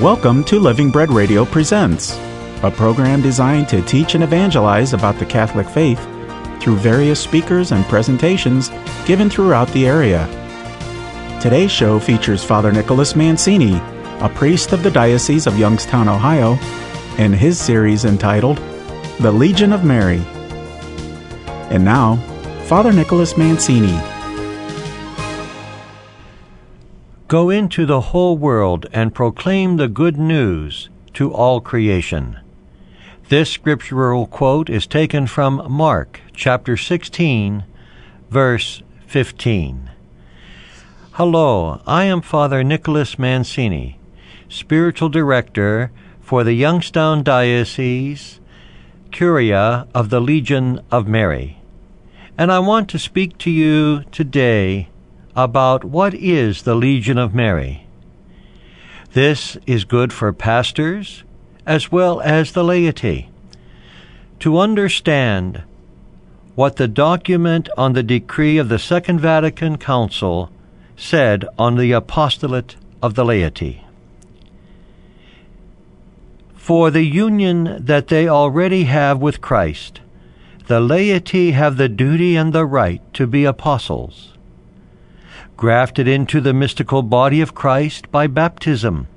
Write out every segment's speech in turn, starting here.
Welcome to Living Bread Radio Presents, a program designed to teach and evangelize about the Catholic faith through various speakers and presentations given throughout the area. Today's show features Father Nicholas Mancini, a priest of the Diocese of Youngstown, Ohio, in his series entitled The Legion of Mary. And now, Father Nicholas Mancini. Go into the whole world and proclaim the good news to all creation. This scriptural quote is taken from Mark chapter 16, verse 15. Hello, I am Father Nicholas Mancini, spiritual director for the Youngstown Diocese, Curia of the Legion of Mary. And I want to speak to you today about what is the Legion of Mary. This is good for pastors as well as the laity to understand what the document on the decree of the Second Vatican Council said on the apostolate of the laity. For the union that they already have with Christ, the laity have the duty and the right to be apostles grafted into the mystical body of Christ by baptism,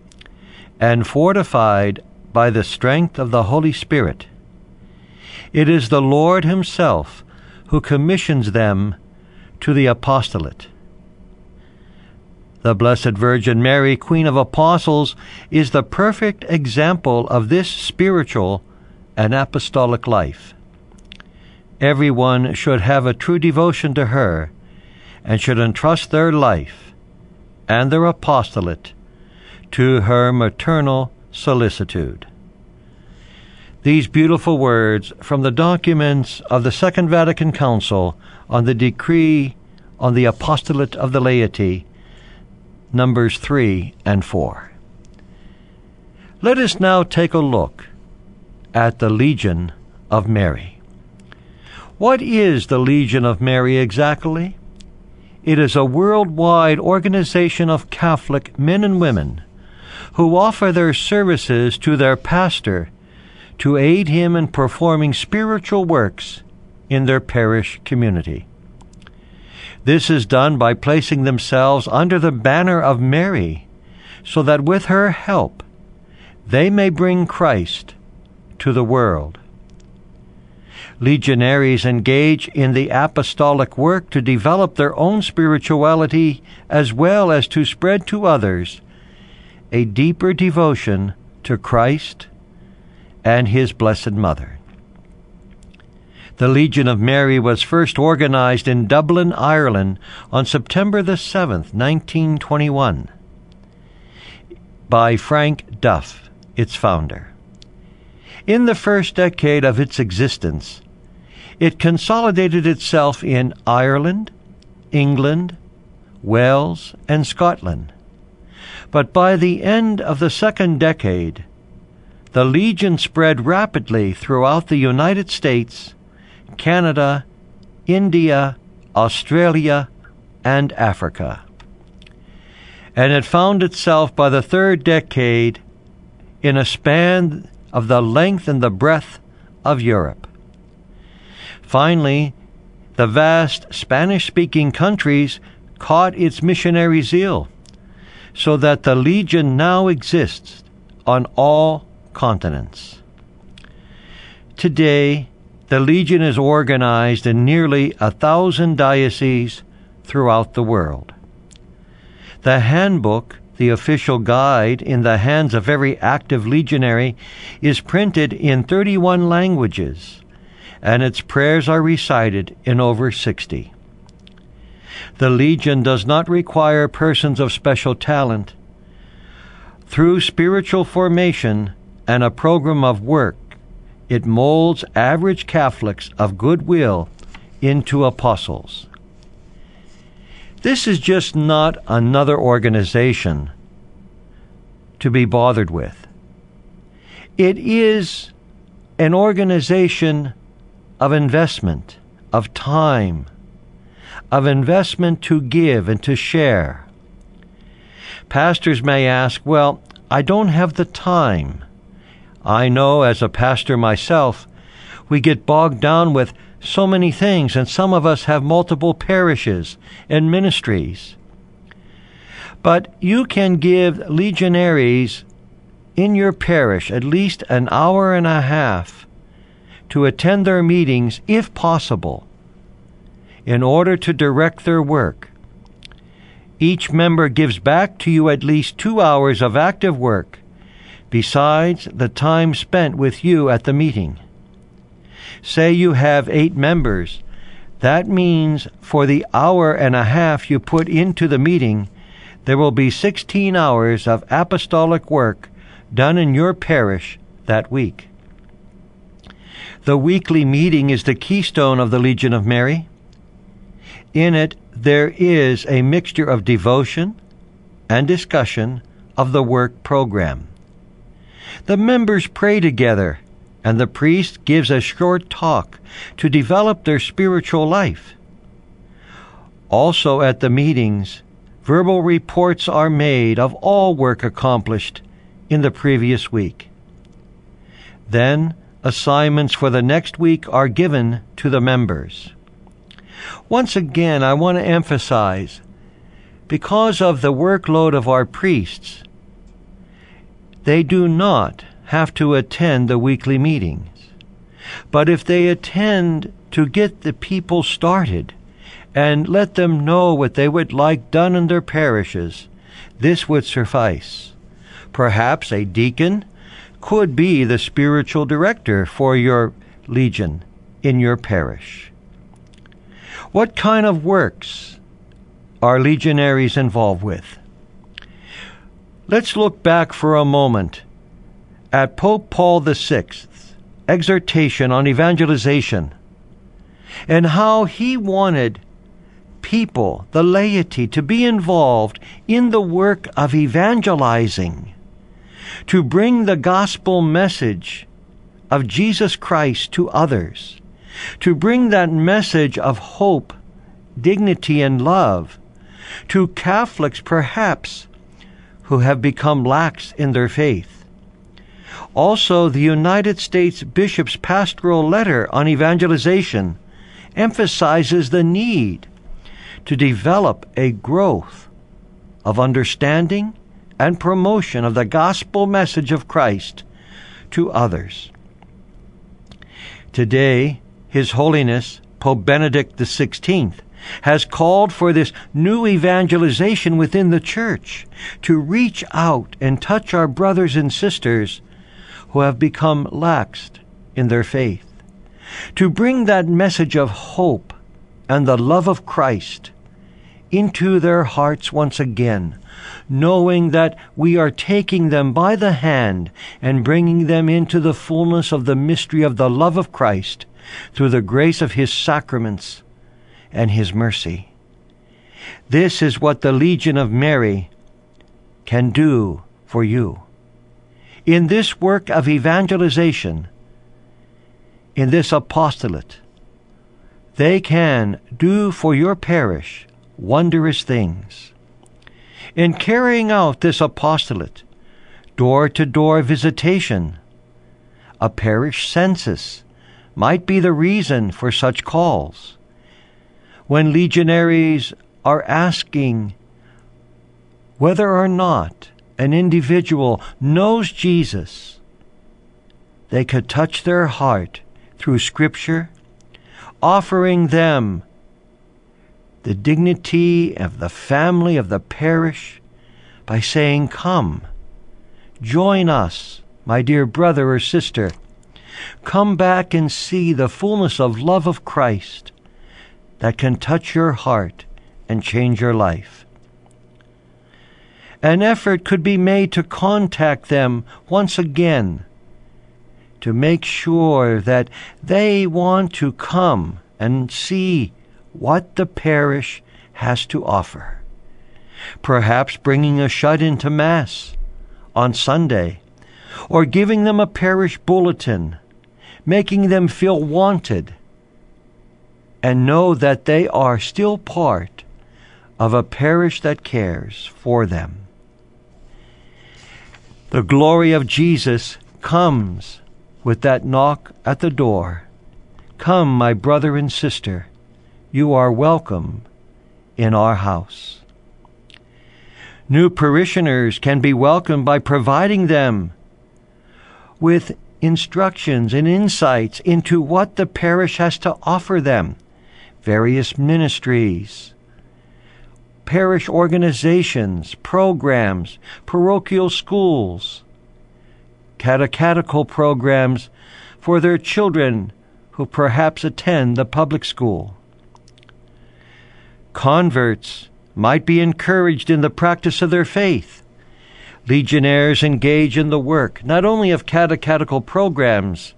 and fortified by the strength of the Holy Spirit. It is the Lord Himself who commissions them to the apostolate. The Blessed Virgin Mary, Queen of Apostles, is the perfect example of this spiritual and apostolic life. Everyone should have a true devotion to her and should entrust their life and their apostolate to her maternal solicitude. These beautiful words from the documents of the Second Vatican Council on the decree on the apostolate of the laity, Numbers 3 and 4. Let us now take a look at the Legion of Mary. What is the Legion of Mary exactly? It is a worldwide organization of Catholic men and women who offer their services to their pastor to aid him in performing spiritual works in their parish community. This is done by placing themselves under the banner of Mary, so that with her help they may bring Christ to the world. Legionaries engage in the apostolic work to develop their own spirituality as well as to spread to others a deeper devotion to Christ and His Blessed Mother. The Legion of Mary was first organized in Dublin, Ireland on September the 7th, 1921, by Frank Duff, its founder. In the first decade of its existence, it consolidated itself in Ireland, England, Wales, and Scotland. But by the end of the second decade, the Legion spread rapidly throughout the United States, Canada, India, Australia, and Africa. And it found itself by the third decade in a span of the length and the breadth of Europe. Finally, the vast Spanish speaking countries caught its missionary zeal, so that the Legion now exists on all continents. Today, the Legion is organized in nearly a thousand dioceses throughout the world. The handbook, the official guide in the hands of every active legionary, is printed in 31 languages and its prayers are recited in over 60. The Legion does not require persons of special talent. Through spiritual formation and a program of work, it molds average Catholics of goodwill into apostles. This is just not another organization to be bothered with. It is an organization of investment, of time, of investment to give and to share. Pastors may ask, well, I don't have the time. I know as a pastor myself, we get bogged down with so many things, and some of us have multiple parishes and ministries. But you can give legionaries in your parish at least an hour and a half to attend their meetings if possible in order to direct their work. Each member gives back to you at least two hours of active work, besides the time spent with you at the meeting. Say you have eight members. That means for the hour and a half you put into the meeting, there will be 16 hours of apostolic work done in your parish that week. The weekly meeting is the keystone of the Legion of Mary. In it, there is a mixture of devotion and discussion of the work program. The members pray together, and the priest gives a short talk to develop their spiritual life. Also, at the meetings, verbal reports are made of all work accomplished in the previous week. Then, assignments for the next week are given to the members. Once again, I want to emphasize because of the workload of our priests, they do not have to attend the weekly meetings. But if they attend to get the people started and let them know what they would like done in their parishes, this would suffice. Perhaps a deacon could be the spiritual director for your legion in your parish. What kind of works are legionaries involved with? Let's look back for a moment at Pope Paul VI's exhortation on evangelization and how he wanted people, the laity, to be involved in the work of evangelizing, to bring the gospel message of Jesus Christ to others to bring that message of hope, dignity, and love to Catholics, perhaps, who have become lax in their faith. Also, the United States Bishop's pastoral letter on evangelization emphasizes the need to develop a growth of understanding and promotion of the gospel message of Christ to others. Today, his Holiness Pope Benedict XVI has called for this new evangelization within the Church to reach out and touch our brothers and sisters who have become laxed in their faith, to bring that message of hope and the love of Christ into their hearts once again, knowing that we are taking them by the hand and bringing them into the fullness of the mystery of the love of Christ through the grace of His sacraments and His mercy. This is what the Legion of Mary can do for you. In this work of evangelization, in this apostolate, they can do for your parish wondrous things. In carrying out this apostolate, door to door visitation, a parish census, might be the reason for such calls. When legionaries are asking whether or not an individual knows Jesus, they could touch their heart through Scripture, offering them the dignity of the family of the parish by saying, Come, join us, my dear brother or sister Come back and see the fullness of love of Christ that can touch your heart and change your life. An effort could be made to contact them once again to make sure that they want to come and see what the parish has to offer. Perhaps bringing a shut in to Mass on Sunday, or giving them a parish bulletin making them feel wanted and know that they are still part of a parish that cares for them. The glory of Jesus comes with that knock at the door. Come, my brother and sister, you are welcome in our house. New parishioners can be welcomed by providing them with instructions and insights into what the parish has to offer them, various ministries, parish organizations, programs, parochial schools, catechetical programs for their children who perhaps attend the public school. Converts might be encouraged in the practice of their faith. Legionnaires engage in the work not only of catechetical programs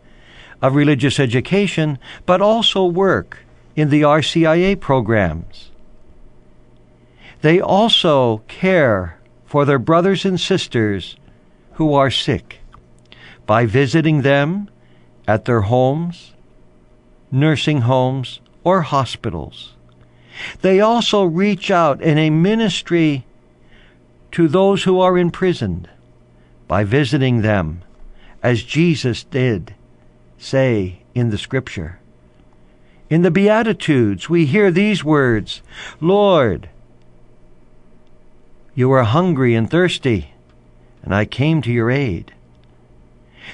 of religious education, but also work in the RCIA programs. They also care for their brothers and sisters who are sick by visiting them at their homes, nursing homes, or hospitals. They also reach out in a ministry to those who are imprisoned by visiting them, as Jesus did say in the Scripture. In the Beatitudes, we hear these words Lord, you are hungry and thirsty, and I came to your aid.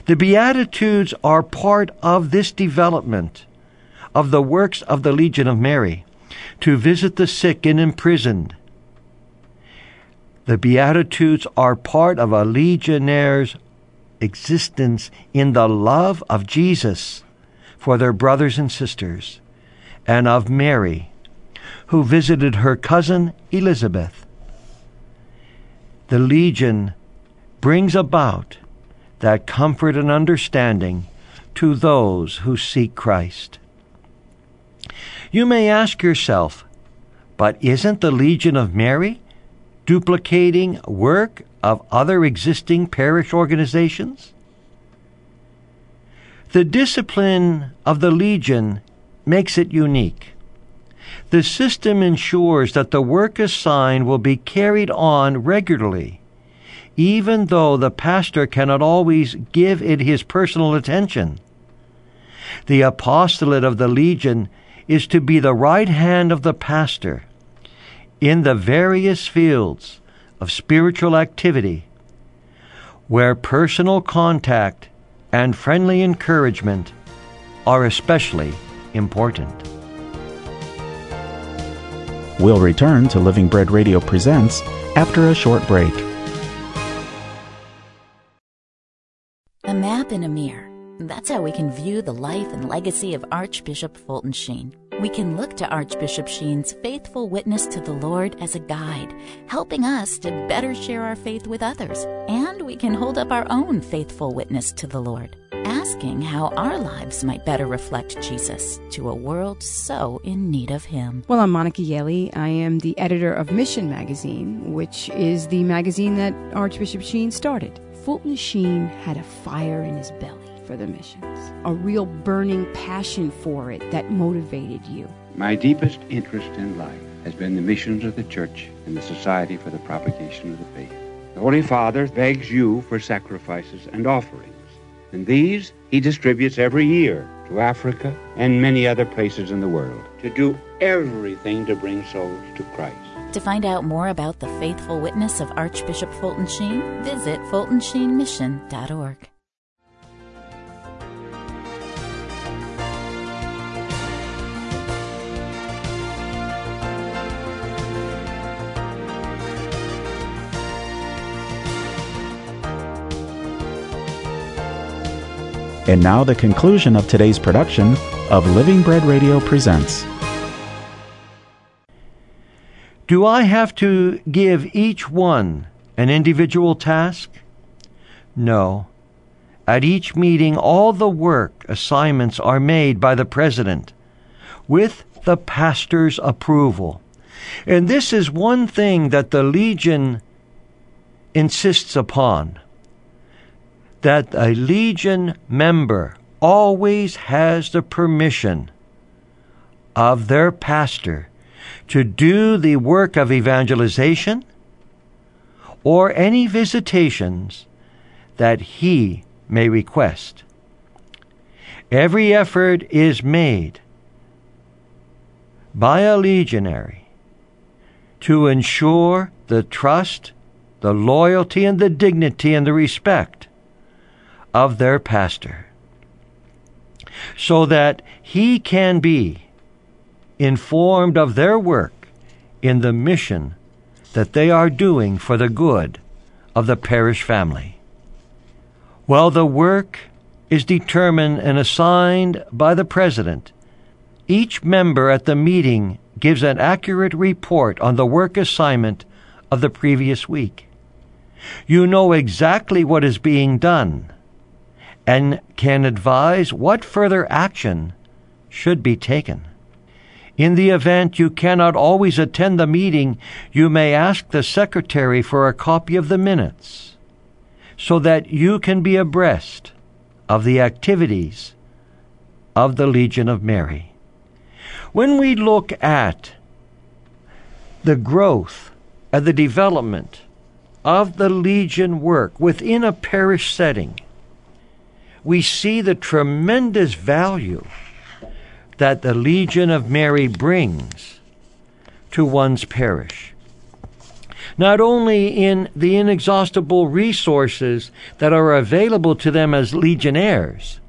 The Beatitudes are part of this development of the works of the Legion of Mary to visit the sick and imprisoned. The Beatitudes are part of a legionnaire's existence in the love of Jesus for their brothers and sisters, and of Mary, who visited her cousin Elizabeth. The Legion brings about that comfort and understanding to those who seek Christ. You may ask yourself, but isn't the Legion of Mary duplicating work of other existing parish organizations? The discipline of the Legion makes it unique. The system ensures that the work assigned will be carried on regularly, even though the pastor cannot always give it his personal attention. The apostolate of the Legion is to be the right hand of the pastor in the various fields of spiritual activity where personal contact and friendly encouragement are especially important. We'll return to Living Bread Radio Presents after a short break. A map in a mirror. That's how we can view the life and legacy of Archbishop Fulton Sheen. We can look to Archbishop Sheen's faithful witness to the Lord as a guide, helping us to better share our faith with others. And we can hold up our own faithful witness to the Lord, asking how our lives might better reflect Jesus to a world so in need of Him. Well, I'm Monica Yehle. I am the editor of Mission Magazine, which is the magazine that Archbishop Sheen started. Fulton Sheen had a fire in his belly for the missions, a real burning passion for it that motivated you. My deepest interest in life has been the missions of the Church and the Society for the Propagation of the Faith. The Holy Father begs you for sacrifices and offerings, and these he distributes every year to Africa and many other places in the world to do everything to bring souls to Christ. To find out more about the faithful witness of Archbishop Fulton Sheen, visit fultonsheenmission.org. And now the conclusion of today's production of Living Bread Radio Presents. Do I have to give each one an individual task? No. At each meeting, all the work assignments are made by the president with the pastor's approval. And this is one thing that the Legion insists upon that a Legion member always has the permission of their pastor to do the work of evangelization or any visitations that he may request. Every effort is made by a legionary to ensure the trust, the loyalty, and the dignity and the respect of their pastor so that he can be informed of their work in the mission that they are doing for the good of the parish family. While the work is determined and assigned by the President, each member at the meeting gives an accurate report on the work assignment of the previous week. You know exactly what is being done and can advise what further action should be taken. In the event you cannot always attend the meeting, you may ask the secretary for a copy of the minutes so that you can be abreast of the activities of the Legion of Mary. When we look at the growth and the development of the Legion work within a parish setting, we see the tremendous value that the Legion of Mary brings to one's parish. Not only in the inexhaustible resources that are available to them as legionnaires,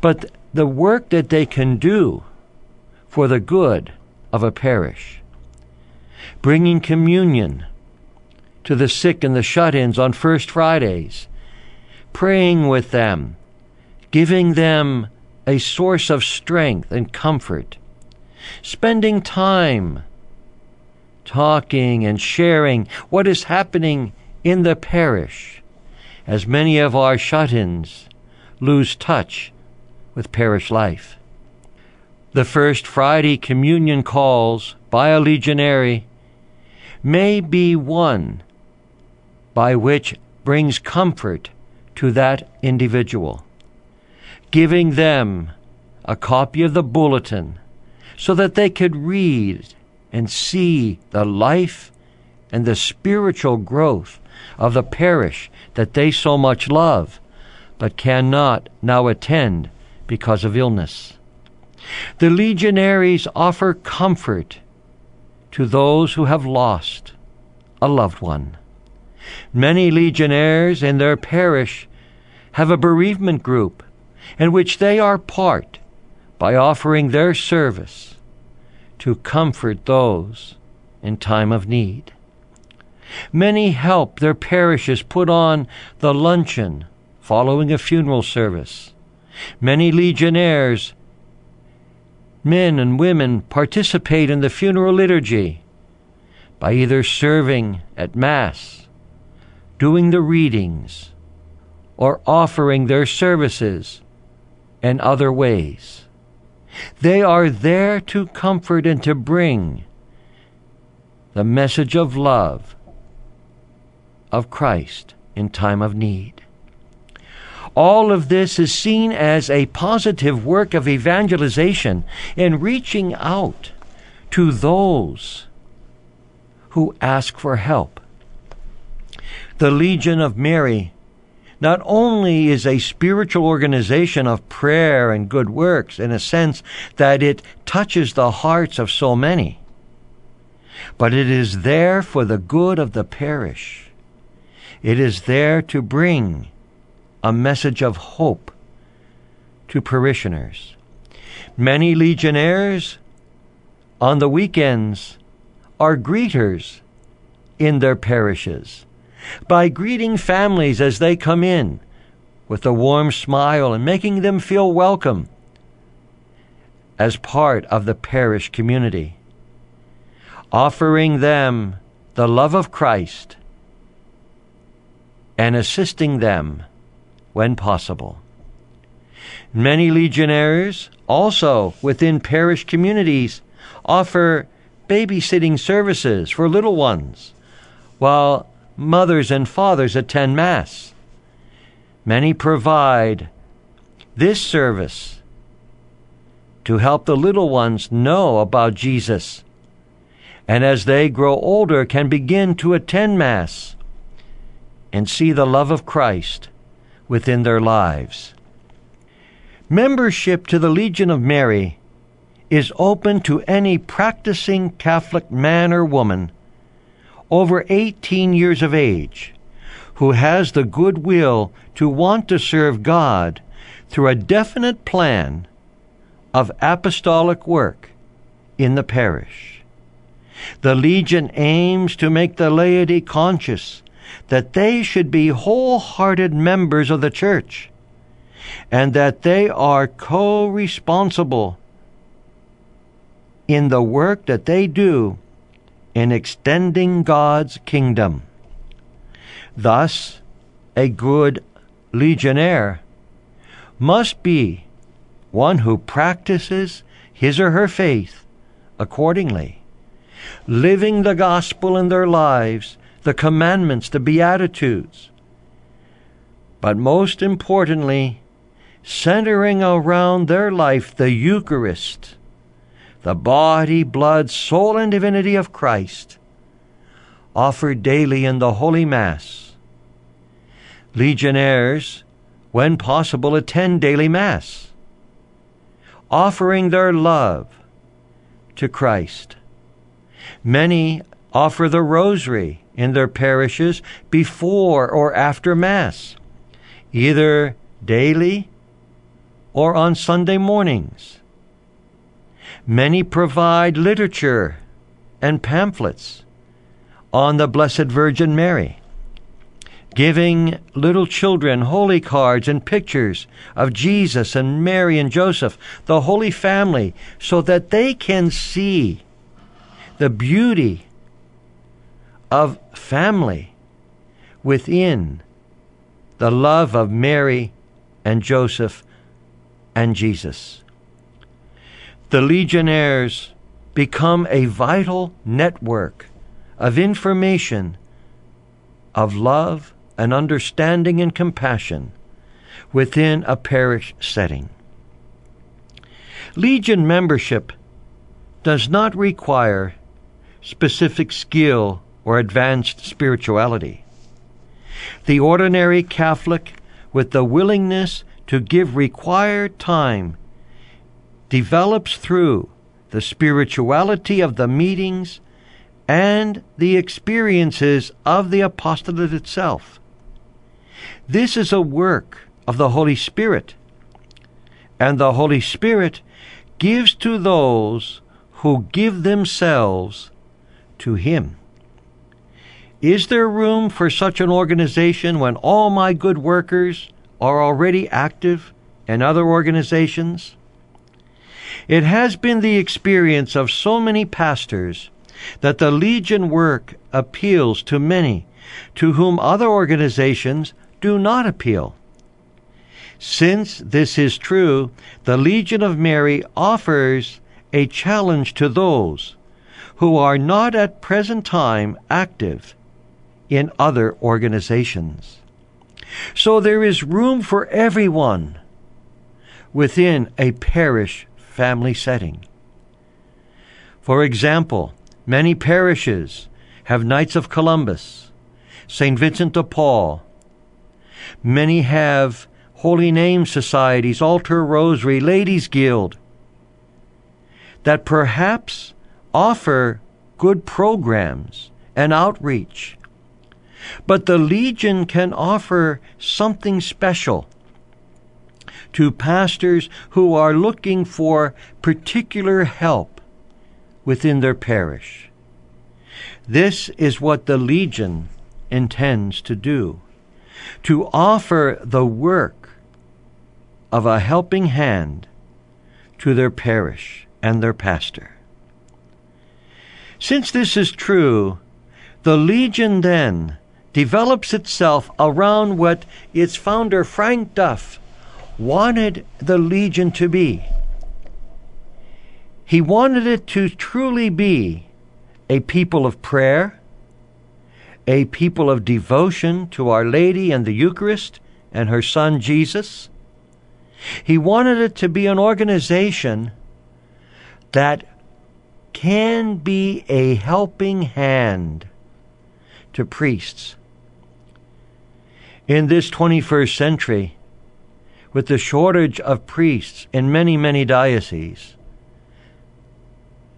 but the work that they can do for the good of a parish. Bringing communion to the sick and the shut ins on First Fridays, praying with them, giving them a source of strength and comfort, spending time talking and sharing what is happening in the parish, as many of our shut ins lose touch with parish life. The first Friday communion calls by a legionary may be one by which brings comfort to that individual giving them a copy of the bulletin so that they could read and see the life and the spiritual growth of the parish that they so much love, but cannot now attend because of illness. The legionaries offer comfort to those who have lost a loved one. Many legionnaires in their parish have a bereavement group in which they are part by offering their service to comfort those in time of need. Many help their parishes put on the luncheon following a funeral service. Many legionnaires, men and women, participate in the funeral liturgy by either serving at Mass, doing the readings, or offering their services and other ways. They are there to comfort and to bring the message of love of Christ in time of need. All of this is seen as a positive work of evangelization in reaching out to those who ask for help. The Legion of Mary not only is a spiritual organization of prayer and good works in a sense that it touches the hearts of so many, but it is there for the good of the parish. It is there to bring a message of hope to parishioners. Many legionnaires on the weekends are greeters in their parishes by greeting families as they come in with a warm smile and making them feel welcome as part of the parish community, offering them the love of Christ and assisting them when possible. Many legionnaires also within parish communities offer babysitting services for little ones, while mothers and fathers attend Mass. Many provide this service to help the little ones know about Jesus, and as they grow older, can begin to attend Mass and see the love of Christ within their lives. Membership to the Legion of Mary is open to any practicing Catholic man or woman over 18 years of age who has the goodwill to want to serve God through a definite plan of apostolic work in the parish. The Legion aims to make the laity conscious that they should be wholehearted members of the Church and that they are co responsible in the work that they do in extending God's kingdom. Thus, a good legionnaire must be one who practices his or her faith accordingly, living the gospel in their lives, the commandments, the beatitudes, but most importantly, centering around their life the Eucharist the body, blood, soul, and divinity of Christ, offered daily in the Holy Mass. Legionnaires, when possible, attend daily Mass, offering their love to Christ. Many offer the Rosary in their parishes before or after Mass, either daily or on Sunday mornings. Many provide literature and pamphlets on the Blessed Virgin Mary, giving little children holy cards and pictures of Jesus and Mary and Joseph, the Holy Family, so that they can see the beauty of family within the love of Mary and Joseph and Jesus the Legionnaires become a vital network of information, of love and understanding and compassion within a parish setting. Legion membership does not require specific skill or advanced spirituality. The ordinary Catholic, with the willingness to give required time develops through the spirituality of the meetings and the experiences of the apostolate itself. This is a work of the Holy Spirit, and the Holy Spirit gives to those who give themselves to Him. Is there room for such an organization when all my good workers are already active in other organizations? It has been the experience of so many pastors that the Legion work appeals to many to whom other organizations do not appeal. Since this is true, the Legion of Mary offers a challenge to those who are not at present time active in other organizations. So there is room for everyone within a parish family setting. For example, many parishes have Knights of Columbus, St. Vincent de Paul. Many have Holy Name Societies, Altar Rosary, Ladies Guild, that perhaps offer good programs and outreach. But the Legion can offer something special to pastors who are looking for particular help within their parish. This is what the Legion intends to do to offer the work of a helping hand to their parish and their pastor. Since this is true, the Legion then develops itself around what its founder Frank Duff wanted the Legion to be. He wanted it to truly be a people of prayer, a people of devotion to Our Lady and the Eucharist and her Son Jesus. He wanted it to be an organization that can be a helping hand to priests In this 21st century, with the shortage of priests in many, many dioceses,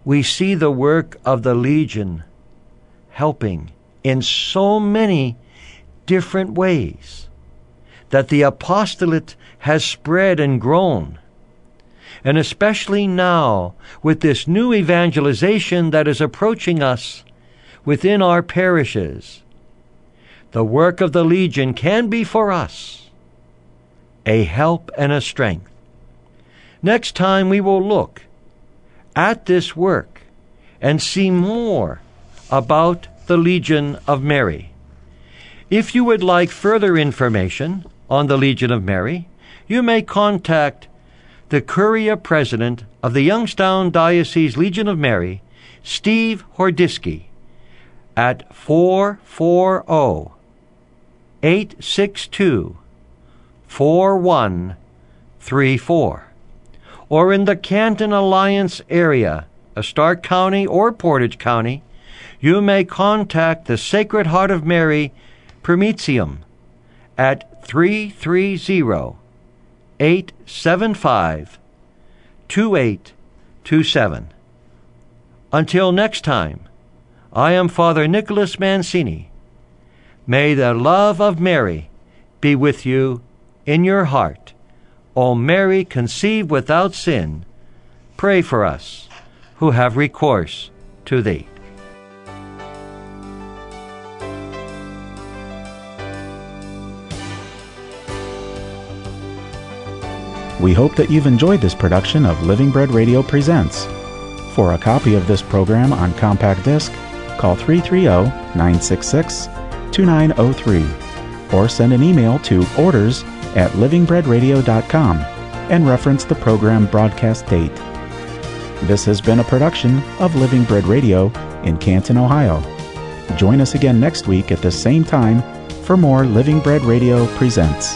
we see the work of the Legion helping in so many different ways that the apostolate has spread and grown. And especially now, with this new evangelization that is approaching us within our parishes, the work of the Legion can be for us a help and a strength. Next time we will look at this work and see more about the Legion of Mary. If you would like further information on the Legion of Mary, you may contact the Curia President of the Youngstown Diocese Legion of Mary, Steve Hordisky, at 440 862 4134 or in the Canton Alliance area, Stark County or Portage County, you may contact the Sacred Heart of Mary Praesidium at 330 875 2827. Until next time, I am Father Nicholas Mancini. May the love of Mary be with you in your heart. O Mary, conceived without sin, pray for us who have recourse to thee. We hope that you've enjoyed this production of Living Bread Radio Presents. For a copy of this program on compact disc, call 330 966 2903 or send an email to orders at livingbreadradio.com and reference the program broadcast date. This has been a production of Living Bread Radio in Canton, Ohio. Join us again next week at the same time for more Living Bread Radio Presents.